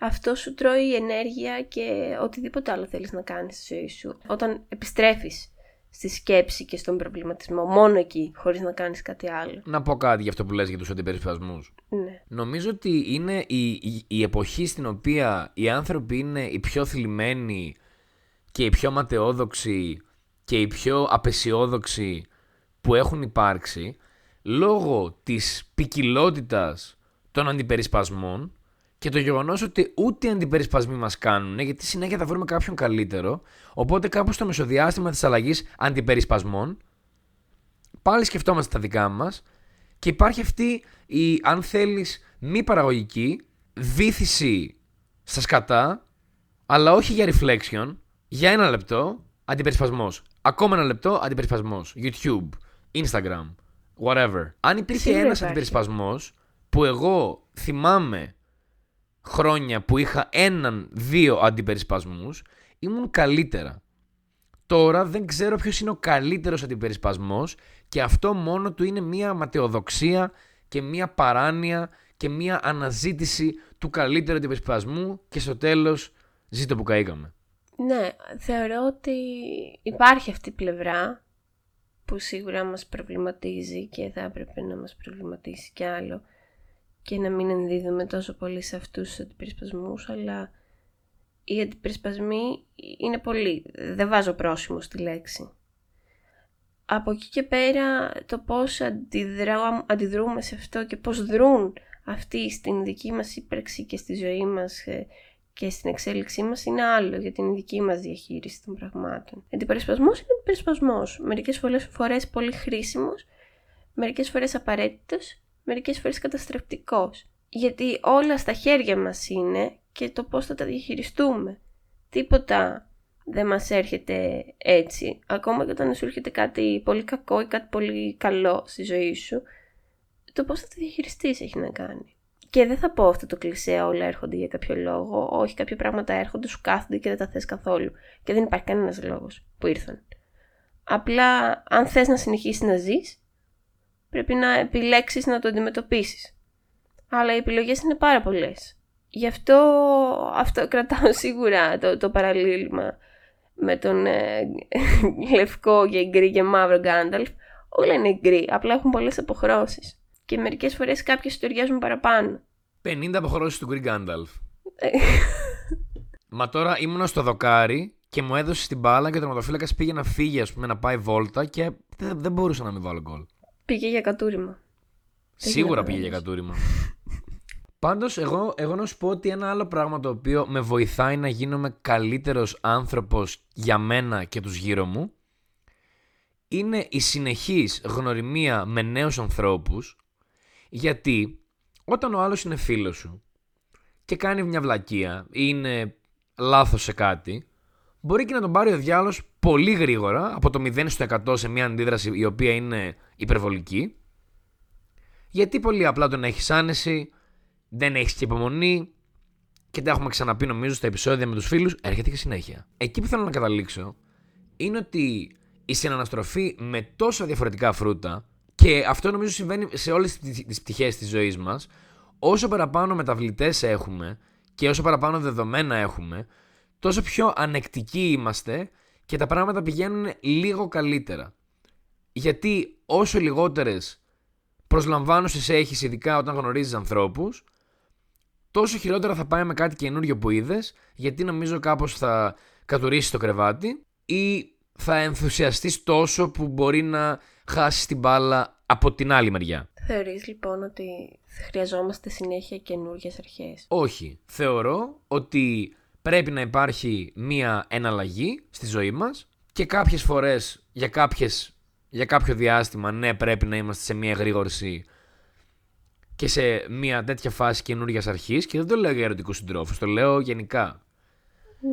αυτό σου τρώει ενέργεια και οτιδήποτε άλλο θέλεις να κάνεις στη ζωή σου. Όταν επιστρέφεις στη σκέψη και στον προβληματισμό. Μόνο εκεί, χωρίς να κάνεις κάτι άλλο. Να πω κάτι για αυτό που λες για τους αντιπερισπασμούς. Ναι. Νομίζω ότι είναι η, η, η εποχή στην οποία οι άνθρωποι είναι οι πιο θλιμμένοι και οι πιο ματαιόδοξοι και οι πιο απεσιόδοξοι που έχουν υπάρξει λόγω της ποικιλότητας των αντιπερισπασμών και το γεγονός ότι ούτε οι αντιπερισπασμοί μας κάνουν, γιατί συνέχεια θα βρούμε κάποιον καλύτερο. Οπότε κάπου στο μεσοδιάστημα της αλλαγής αντιπερισπασμών, πάλι σκεφτόμαστε τα δικά μας και υπάρχει αυτή η, αν θέλεις, μη παραγωγική βήθηση στα σκατά, αλλά όχι για reflection, για ένα λεπτό αντιπερισπασμός. Ακόμα ένα λεπτό αντιπερισπασμός. YouTube, Instagram, whatever. Αν υπήρχε ένας αντιπερισπασμός που εγώ θυμάμαι χρόνια που είχα έναν, δύο αντιπερισπασμούς, ήμουν καλύτερα. Τώρα δεν ξέρω ποιος είναι ο καλύτερος αντιπερισπασμός και αυτό μόνο του είναι μία ματαιοδοξία και μία παράνοια και μία αναζήτηση του καλύτερου αντιπερισπασμού και στο τέλος ζήτω που καήκαμε. Ναι, θεωρώ ότι υπάρχει αυτή η πλευρά που σίγουρα μας προβληματίζει και θα έπρεπε να μας προβληματίσει κι άλλο και να μην ενδίδουμε τόσο πολύ σε αυτούς τους αντιπερισπασμούς, αλλά οι αντιπερισπασμοί είναι πολύ. Δεν βάζω πρόσημο στη λέξη. Από εκεί και πέρα το πώς αντιδρούμε σε αυτό και πώς δρούν αυτοί στην δική μας ύπαρξη και στη ζωή μας ε, και στην εξέλιξή μας είναι άλλο για την δική μας διαχείριση των πραγμάτων. Αντιπερισπασμός είναι αντιπερισπασμός. Μερικές φορές πολύ χρήσιμος, μερικές φορές απαραίτητος μερικές φορές καταστρεπτικός. Γιατί όλα στα χέρια μας είναι και το πώς θα τα διαχειριστούμε. Τίποτα δεν μας έρχεται έτσι. Ακόμα και όταν σου έρχεται κάτι πολύ κακό ή κάτι πολύ καλό στη ζωή σου, το πώς θα τα διαχειριστείς έχει να κάνει. Και δεν θα πω αυτό το κλισέ όλα έρχονται για κάποιο λόγο. Όχι, κάποια πράγματα έρχονται, σου κάθονται και δεν τα θες καθόλου. Και δεν υπάρχει κανένας λόγος που ήρθαν. Απλά αν θες να συνεχίσεις να ζεις, πρέπει να επιλέξεις να το αντιμετωπίσεις. Αλλά οι επιλογές είναι πάρα πολλές. Γι' αυτό, αυτό κρατάω σίγουρα το, το παραλίλημα με τον ε, λευκό και γκρι και μαύρο Γκάνταλφ. Όλα είναι γκρι, απλά έχουν πολλές αποχρώσεις. Και μερικές φορές κάποιες ταιριάζουν παραπάνω. 50 αποχρώσεις του γκρι Γκάνταλφ. Μα τώρα ήμουν στο δοκάρι και μου έδωσε την μπάλα και ο τερματοφύλακας πήγε να φύγει, ας πούμε, να πάει βόλτα και δεν, δεν μπορούσα να μην βάλω γκολ. Πήγε για κατούριμα. Σίγουρα πήγε για κατούριμα. Πάντως εγώ, εγώ να σου πω ότι ένα άλλο πράγμα το οποίο με βοηθάει να γίνομαι καλύτερος άνθρωπος για μένα και τους γύρω μου είναι η συνεχής γνωριμία με νέους ανθρώπους γιατί όταν ο άλλος είναι φίλος σου και κάνει μια βλακεία ή είναι λάθος σε κάτι μπορεί και να τον πάρει ο διάλογος πολύ γρήγορα από το 0 στο 100 σε μια αντίδραση η οποία είναι υπερβολική. Γιατί πολύ απλά τον έχεις άνεση, δεν έχεις και υπομονή και τα έχουμε ξαναπεί νομίζω στα επεισόδια με τους φίλους, έρχεται και συνέχεια. Εκεί που θέλω να καταλήξω είναι ότι η συναναστροφή με τόσα διαφορετικά φρούτα και αυτό νομίζω συμβαίνει σε όλες τις πτυχές της ζωής μας, όσο παραπάνω μεταβλητές έχουμε και όσο παραπάνω δεδομένα έχουμε, τόσο πιο ανεκτικοί είμαστε και τα πράγματα πηγαίνουν λίγο καλύτερα. Γιατί όσο λιγότερες προσλαμβάνωσες έχεις ειδικά όταν γνωρίζεις ανθρώπους, τόσο χειρότερα θα πάει με κάτι καινούριο που είδες, γιατί νομίζω κάπως θα κατουρίσει το κρεβάτι ή θα ενθουσιαστείς τόσο που μπορεί να χάσεις την μπάλα από την άλλη μεριά. Θεωρείς λοιπόν ότι χρειαζόμαστε συνέχεια καινούργιες αρχές; Όχι. Θεωρώ ότι πρέπει να υπάρχει μία εναλλαγή στη ζωή μας και κάποιες φορές για, κάποιες, για κάποιο διάστημα ναι πρέπει να είμαστε σε μία εγρήγορση και σε μία τέτοια φάση καινούργιας αρχής και δεν το λέω για ερωτικούς συντρόφους, το λέω γενικά.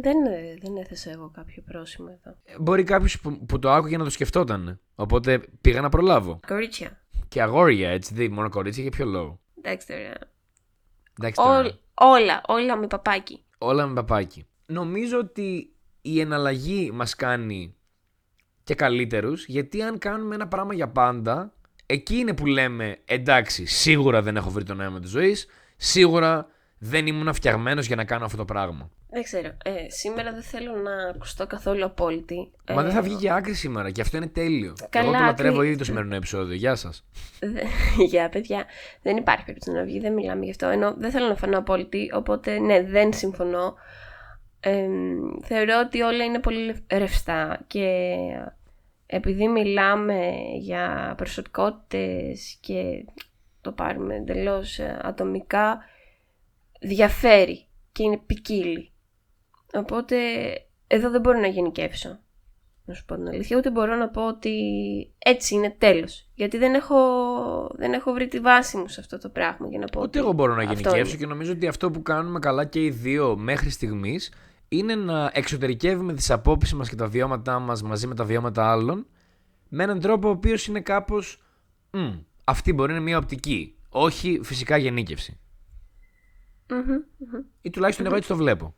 Δεν, δεν έθεσα εγώ κάποιο πρόσημο εδώ. Μπορεί κάποιος που, που το άκουγε να το σκεφτόταν. Οπότε πήγα να προλάβω. Κορίτσια. Και αγόρια, έτσι. Δεν μόνο κορίτσια για ποιο λόγο; Εντάξει τώρα. Εντάξει τώρα. όλα, όλα με παπάκι όλα με παπάκι. Νομίζω ότι η εναλλαγή μας κάνει και καλύτερους, γιατί αν κάνουμε ένα πράγμα για πάντα, εκεί είναι που λέμε εντάξει, σίγουρα δεν έχω βρει το νόημα της ζωής, σίγουρα δεν ήμουν φτιαγμένος για να κάνω αυτό το πράγμα. Δεν ξέρω. Ε, σήμερα δεν θέλω να ακουστώ καθόλου απόλυτη. Μα ε, δεν θα βγει και άκρη σήμερα και αυτό είναι τέλειο. Καλά, Εγώ το λατρεύω άκρη- ήδη το σημερινό επεισόδιο. Γεια σας. Δε- Για παιδιά, δεν υπάρχει περίπτωση να βγει, δεν μιλάμε γι' αυτό. Ενώ δεν θέλω να φανώ απόλυτη, οπότε ναι, δεν συμφωνώ. Ε, θεωρώ ότι όλα είναι πολύ λευ- ρευστά και επειδή μιλάμε για προσωπικότητες και το πάρουμε εντελώς ατομικά, διαφέρει και είναι ποικίλη. Οπότε εδώ δεν μπορώ να γενικεύσω. Να σου πω την αλήθεια, ούτε μπορώ να πω ότι έτσι είναι τέλος. Γιατί δεν έχω, δεν έχω βρει τη βάση μου σε αυτό το πράγμα για να πω Ούτε ότι εγώ μπορώ να αυτό γενικεύσω είναι. και νομίζω ότι αυτό που κάνουμε καλά και οι δύο μέχρι στιγμής είναι να εξωτερικεύουμε τις απόψεις μας και τα βιώματά μας μαζί με τα βιώματα άλλων με έναν τρόπο ο οποίος είναι κάπως. Αυτή μπορεί να είναι μια οπτική. Όχι φυσικά γενίκευση. Μμμ, μμμ. Ή τουλάχιστον εγώ έτσι το βλέπω.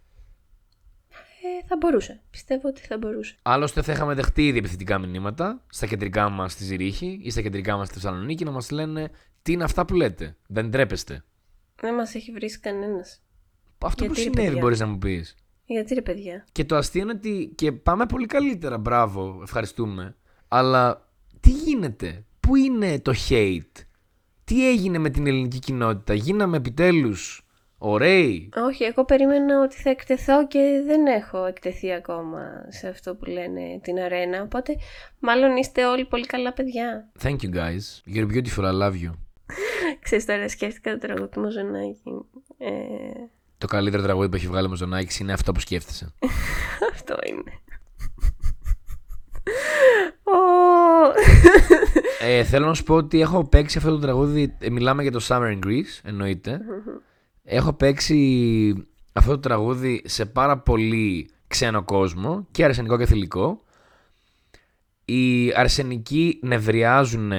Ε, θα μπορούσε. Πιστεύω ότι θα μπορούσε. Άλλωστε θα είχαμε δεχτεί ήδη επιθετικά μηνύματα στα κεντρικά μας στη Ζηρίχη ή στα κεντρικά μας στη Θεσσαλονίκη να μας λένε τι είναι αυτά που λέτε; Δεν τρέπεστε. Δεν μας έχει βρει κανένας. Αυτό που Γιατί, ρε συνέβη παιδιά; μπορείς να μου πεις; Γιατί ρε παιδιά; Και το αστείο είναι ότι και πάμε πολύ καλύτερα, μπράβο, ευχαριστούμε. Αλλά τι γίνεται, πού είναι το hate, τι έγινε με την ελληνική κοινότητα, γίναμε επιτέλους ωραίοι. Όχι, εγώ περίμενα ότι θα εκτεθώ και δεν έχω εκτεθεί ακόμα σε αυτό που λένε την αρένα. Οπότε μάλλον είστε όλοι πολύ καλά παιδιά. Thank you guys, you're beautiful, I love you. Ξέρεις τώρα σκέφτηκα το τραγούδι του Μαζονάκη. Ε, Το καλύτερο τραγούδι που έχει βγάλει ο Μαζονάκης είναι αυτό που σκέφτεσαι. αυτό είναι. Ω. ε, θέλω να σου πω ότι έχω παίξει αυτό το τραγούδι, ε, μιλάμε για το Summer in Greece, εννοείται. Έχω παίξει αυτό το τραγούδι σε πάρα πολύ ξένο κόσμο και αρσενικό και θηλυκό. Οι αρσενικοί νευριάζουν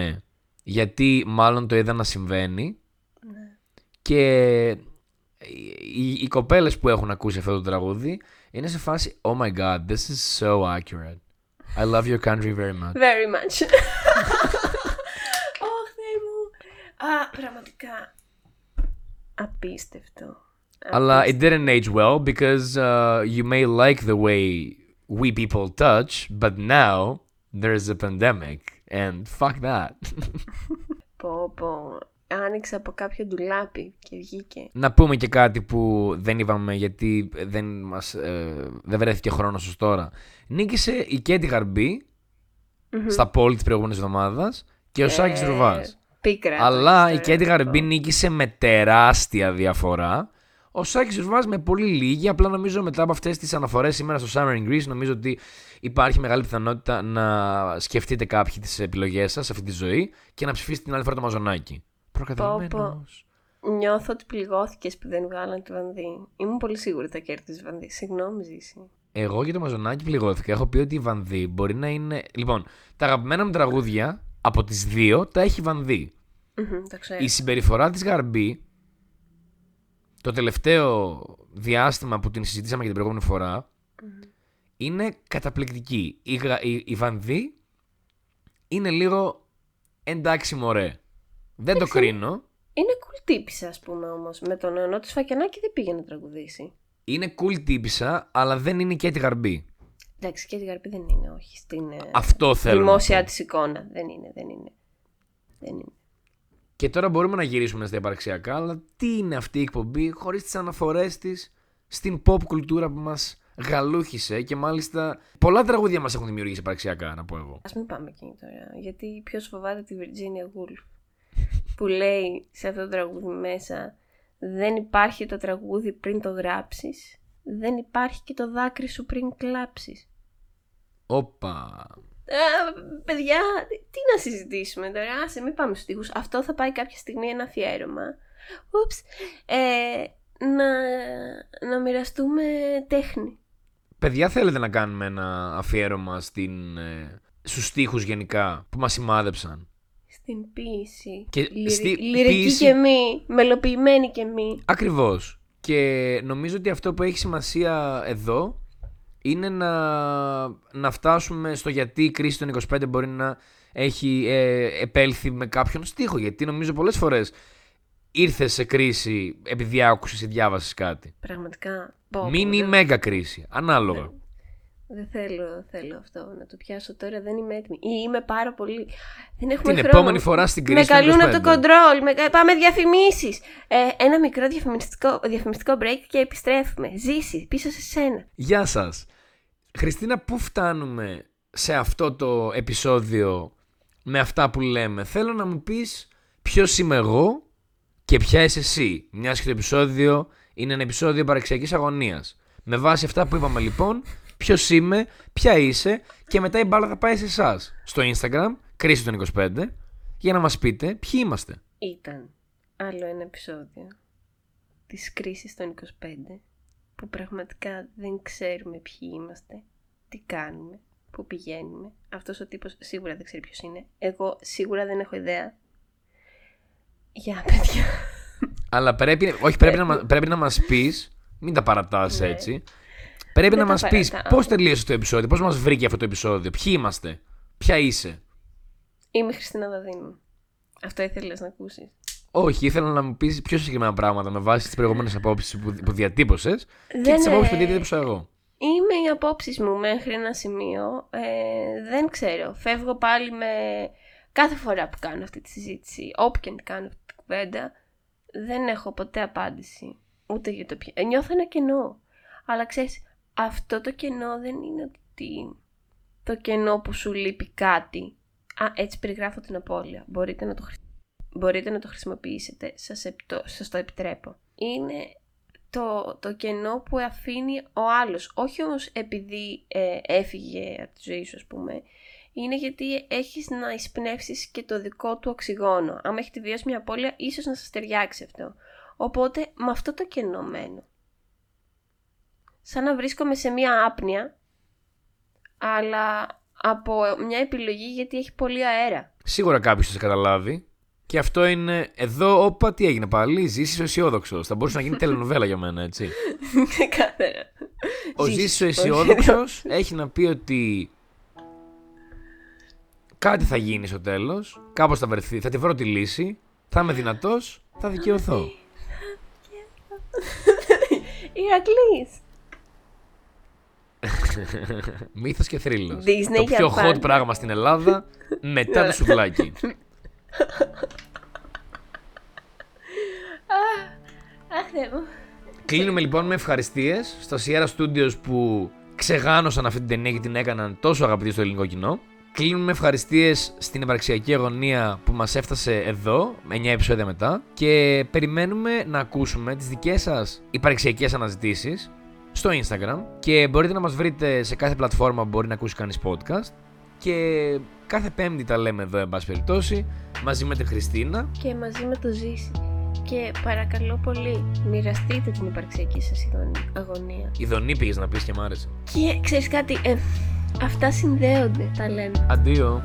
γιατί μάλλον το είδαν να συμβαίνει και οι, οι, οι κοπέλες που έχουν ακούσει αυτό το τραγούδι είναι σε φάση Oh my god, this is so accurate. I love your country very much. Very much. Ωχ, Θεέ μου. Α, πραγματικά. Απίστευτο. Αλλά it didn't age well because uh, you may like the way we people touch, but now there's a pandemic and fuck that. Πω, πω. Άνοιξα από κάποιο ντουλάπι και βγήκε. Να πούμε και κάτι που δεν είπαμε γιατί δεν, μας, ε, δεν βρέθηκε χρόνος ως τώρα. Νίκησε η Κέντι Γαρμπή στα πόλη της προηγούμενης εβδομάδας και ο Σάκης Ρουβάς. Πίκρα. το Αλλά έχεις η τώρα Κέντι αυτό. Γαρμπή νίκησε με τεράστια διαφορά. Ο Σάκης Ρουβάς με πολύ λίγη. Απλά νομίζω μετά από αυτές τις αναφορές σήμερα στο Summer in Greece, νομίζω ότι υπάρχει μεγάλη πιθανότητα να σκεφτείτε κάποιοι τις επιλογές σας σε αυτή τη ζωή και να ψηφίσετε την άλλη φορά το μαζονάκι. Προκαταλημένος. Νιώθω ότι πληγώθηκες που δεν βγάλαν τη Βανδύ. Ήμουν πολύ σίγουρη ότι θα κέρδιζε Βανδύ. Συγγνώμη, Ζήση. Εγώ για το μαζονάκι πληγώθηκα. Έχω πει ότι η Βανδύ μπορεί να είναι. Λοιπόν, τα αγαπημένα μου τραγούδια από τις δύο τα έχει η Βανδύ. Μμμ, Το ξέρω. Η συμπεριφορά της Γαρμπή το τελευταίο διάστημα που την συζητήσαμε για την προηγούμενη φορά είναι καταπληκτική. Η, Γα- η, η Βανδύ είναι λίγο εντάξει μωρέ. Δεν το κρίνω. Είναι cool τύπησα, ας πούμε όμως. Με τον νεονό της Φακιανάκη δεν πήγε να τραγουδήσει. Είναι cool τύπησα, αλλά δεν είναι και τη Γαρμπή. Εντάξει, και τη Γαρπή δεν είναι, όχι. Στην ε, Αυτό θέλω να δημόσια πω. της εικόνα. Δεν είναι, δεν είναι. Δεν είναι. Και τώρα μπορούμε να γυρίσουμε στα υπαρξιακά, αλλά τι είναι αυτή η εκπομπή χωρίς τις αναφορές της στην pop κουλτούρα που μας γαλούχησε και μάλιστα πολλά τραγούδια μας έχουν δημιουργήσει υπαρξιακά, να πω εγώ. Α μην πάμε εκεί τώρα. Γιατί ποιος φοβάται τη Virginia Woolf που λέει σε αυτό το τραγούδι μέσα Δεν υπάρχει το τραγούδι πριν το γράψεις Δεν υπάρχει και το δάκρυ σου πριν κλάψεις Όπα. Α, παιδιά, τι να συζητήσουμε τώρα. Άσε, μην πάμε στους στίχους. Αυτό θα πάει κάποια στιγμή ένα αφιέρωμα. Ούψ. Ε, να, να μοιραστούμε τέχνη. Παιδιά θέλετε να κάνουμε ένα αφιέρωμα στην, ε, στους στίχους γενικά που μας σημάδεψαν; Στην ποίηση. Και Λυρι- στη Λυρική ποίηση- και μη. Μελοποιημένη και μη. Ακριβώς. Και νομίζω ότι αυτό που έχει σημασία εδώ είναι να, να φτάσουμε στο γιατί η κρίση των 25 μπορεί να έχει ε, επέλθει με κάποιον στίχο. Γιατί νομίζω πολλές φορές ήρθε σε κρίση επειδή άκουσες ή διάβασες κάτι. Πραγματικά. Πω, πω, Μίνι ή δεν- μέγα κρίση. Ανάλογα. Δεν θέλω, θέλω αυτό να το πιάσω τώρα, δεν είμαι έτοιμη. Ή είμαι πάρα πολύ. Δεν έχουμε Την χρόνο. επόμενη φορά στην κρίση Με του καλούν 25. από το κοντρόλ. Με... κα- Πάμε διαφημίσεις. Ε, ένα μικρό διαφημιστικό, διαφημιστικό break και επιστρέφουμε. Ζήσει πίσω σε σένα. Γεια σας. Χριστίνα, πού φτάνουμε σε αυτό το επεισόδιο με αυτά που λέμε; Θέλω να μου πεις ποιος είμαι εγώ και ποια είσαι εσύ. Μιας και το επεισόδιο είναι ένα επεισόδιο παραξιακής αγωνίας. Με βάση αυτά που είπαμε λοιπόν, ποιος είμαι, ποια είσαι και μετά η μπάλα θα πάει σε εσάς. Στο Instagram, κρίση των 25, για να μας πείτε ποιοι είμαστε. Ήταν άλλο ένα επεισόδιο της κρίσης των 25 που πραγματικά δεν ξέρουμε ποιοι είμαστε, τι κάνουμε, πού πηγαίνουμε. Αυτός ο τύπος σίγουρα δεν ξέρει ποιος είναι. Εγώ σίγουρα δεν έχω ιδέα. Για παιδιά. Αλλά πρέπει, όχι, πρέπει, να, μα- πρέπει να μας πεις, μην τα παρατάς Ναι. έτσι, πρέπει Δεν να τα μας πεις παρατάω. πώς τελείωσε το επεισόδιο, πώς μας βρήκε αυτό το επεισόδιο, ποιοι είμαστε, ποια είσαι. Είμαι η Χριστίνα Δαδίνου. Αυτό ήθελες να ακούσεις. Όχι, ήθελα να μου πεις πιο συγκεκριμένα πράγματα με βάση τις προηγούμενες απόψεις που, που διατύπωσες και Δεν, τις απόψεις που ε, διατύπωσα εγώ. Είμαι οι απόψεις μου μέχρι ένα σημείο. Ε, δεν ξέρω. Φεύγω πάλι με. Κάθε φορά που κάνω αυτή τη συζήτηση, όπου και αν κάνω αυτή την κουβέντα, δεν έχω ποτέ απάντηση. Ούτε για το ποιο. Ε, νιώθω ένα κενό. Αλλά ξέρεις, αυτό το κενό δεν είναι ότι το κενό που σου λείπει κάτι. Α, έτσι περιγράφω την απώλεια. Μπορείτε να το, χρησι- Μπορείτε να το χρησιμοποιήσετε. Σας, επτώ- σας το επιτρέπω. Είναι το, το κενό που αφήνει ο άλλος. Όχι όμως επειδή ε, έφυγε από τη ζωή σου ας πούμε. Είναι γιατί έχεις να εισπνεύσεις και το δικό του οξυγόνο. Αν έχετε βιώσει μια απώλεια ίσως να σας ταιριάξει αυτό. Οπότε με αυτό το κενό μένω. Σαν να βρίσκομαι σε μια άπνοια αλλά από μια επιλογή γιατί έχει πολύ αέρα. Σίγουρα κάποιος θα σε καταλάβει. Και αυτό είναι εδώ, όπα, τι έγινε πάλι. Ζήσει ο αισιόδοξος. Θα μπορούσε να γίνει τελενοβέλα για μένα, έτσι. Ξεκάθαρα. Ο Ζήσεις, Ζήσης ο όχι. αισιόδοξος έχει να πει ότι κάτι θα γίνει στο τέλος. Κάπως θα βρεθεί. Θα τη βρω τη λύση. Θα είμαι δυνατός. Θα δικαιωθώ. Ηρακλής. Μύθος και θρύλος. Disney Το για πιο hot πάντα. πράγμα στην Ελλάδα μετά το σουβλάκι. Αχ, Θεέ μου. Κλείνουμε λοιπόν με ευχαριστίες στα Sierra Studios που ξεγάνωσαν αυτή την ταινία και την έκαναν τόσο αγαπητή στο ελληνικό κοινό. Κλείνουμε με ευχαριστίες στην υπαρξιακή αγωνία που μας έφτασε εδώ, 9 επεισόδια μετά. Και περιμένουμε να ακούσουμε τις δικές σας υπαρξιακές αναζητήσεις στο Instagram. Και μπορείτε να μας βρείτε σε κάθε πλατφόρμα που μπορεί να ακούσει κανείς podcast. Και κάθε πέμπτη τα λέμε εδώ, εν πάση περιπτώσει, μαζί με τη Χριστίνα. Και μαζί με το ζήσει. Και παρακαλώ πολύ, μοιραστείτε την υπαρξιακή σας ειδονή- αγωνία. Ιδονή πήγες να πεις και μ' άρεσε. Και ξέρεις κάτι, ε, αυτά συνδέονται, τα λέμε. Αντίο.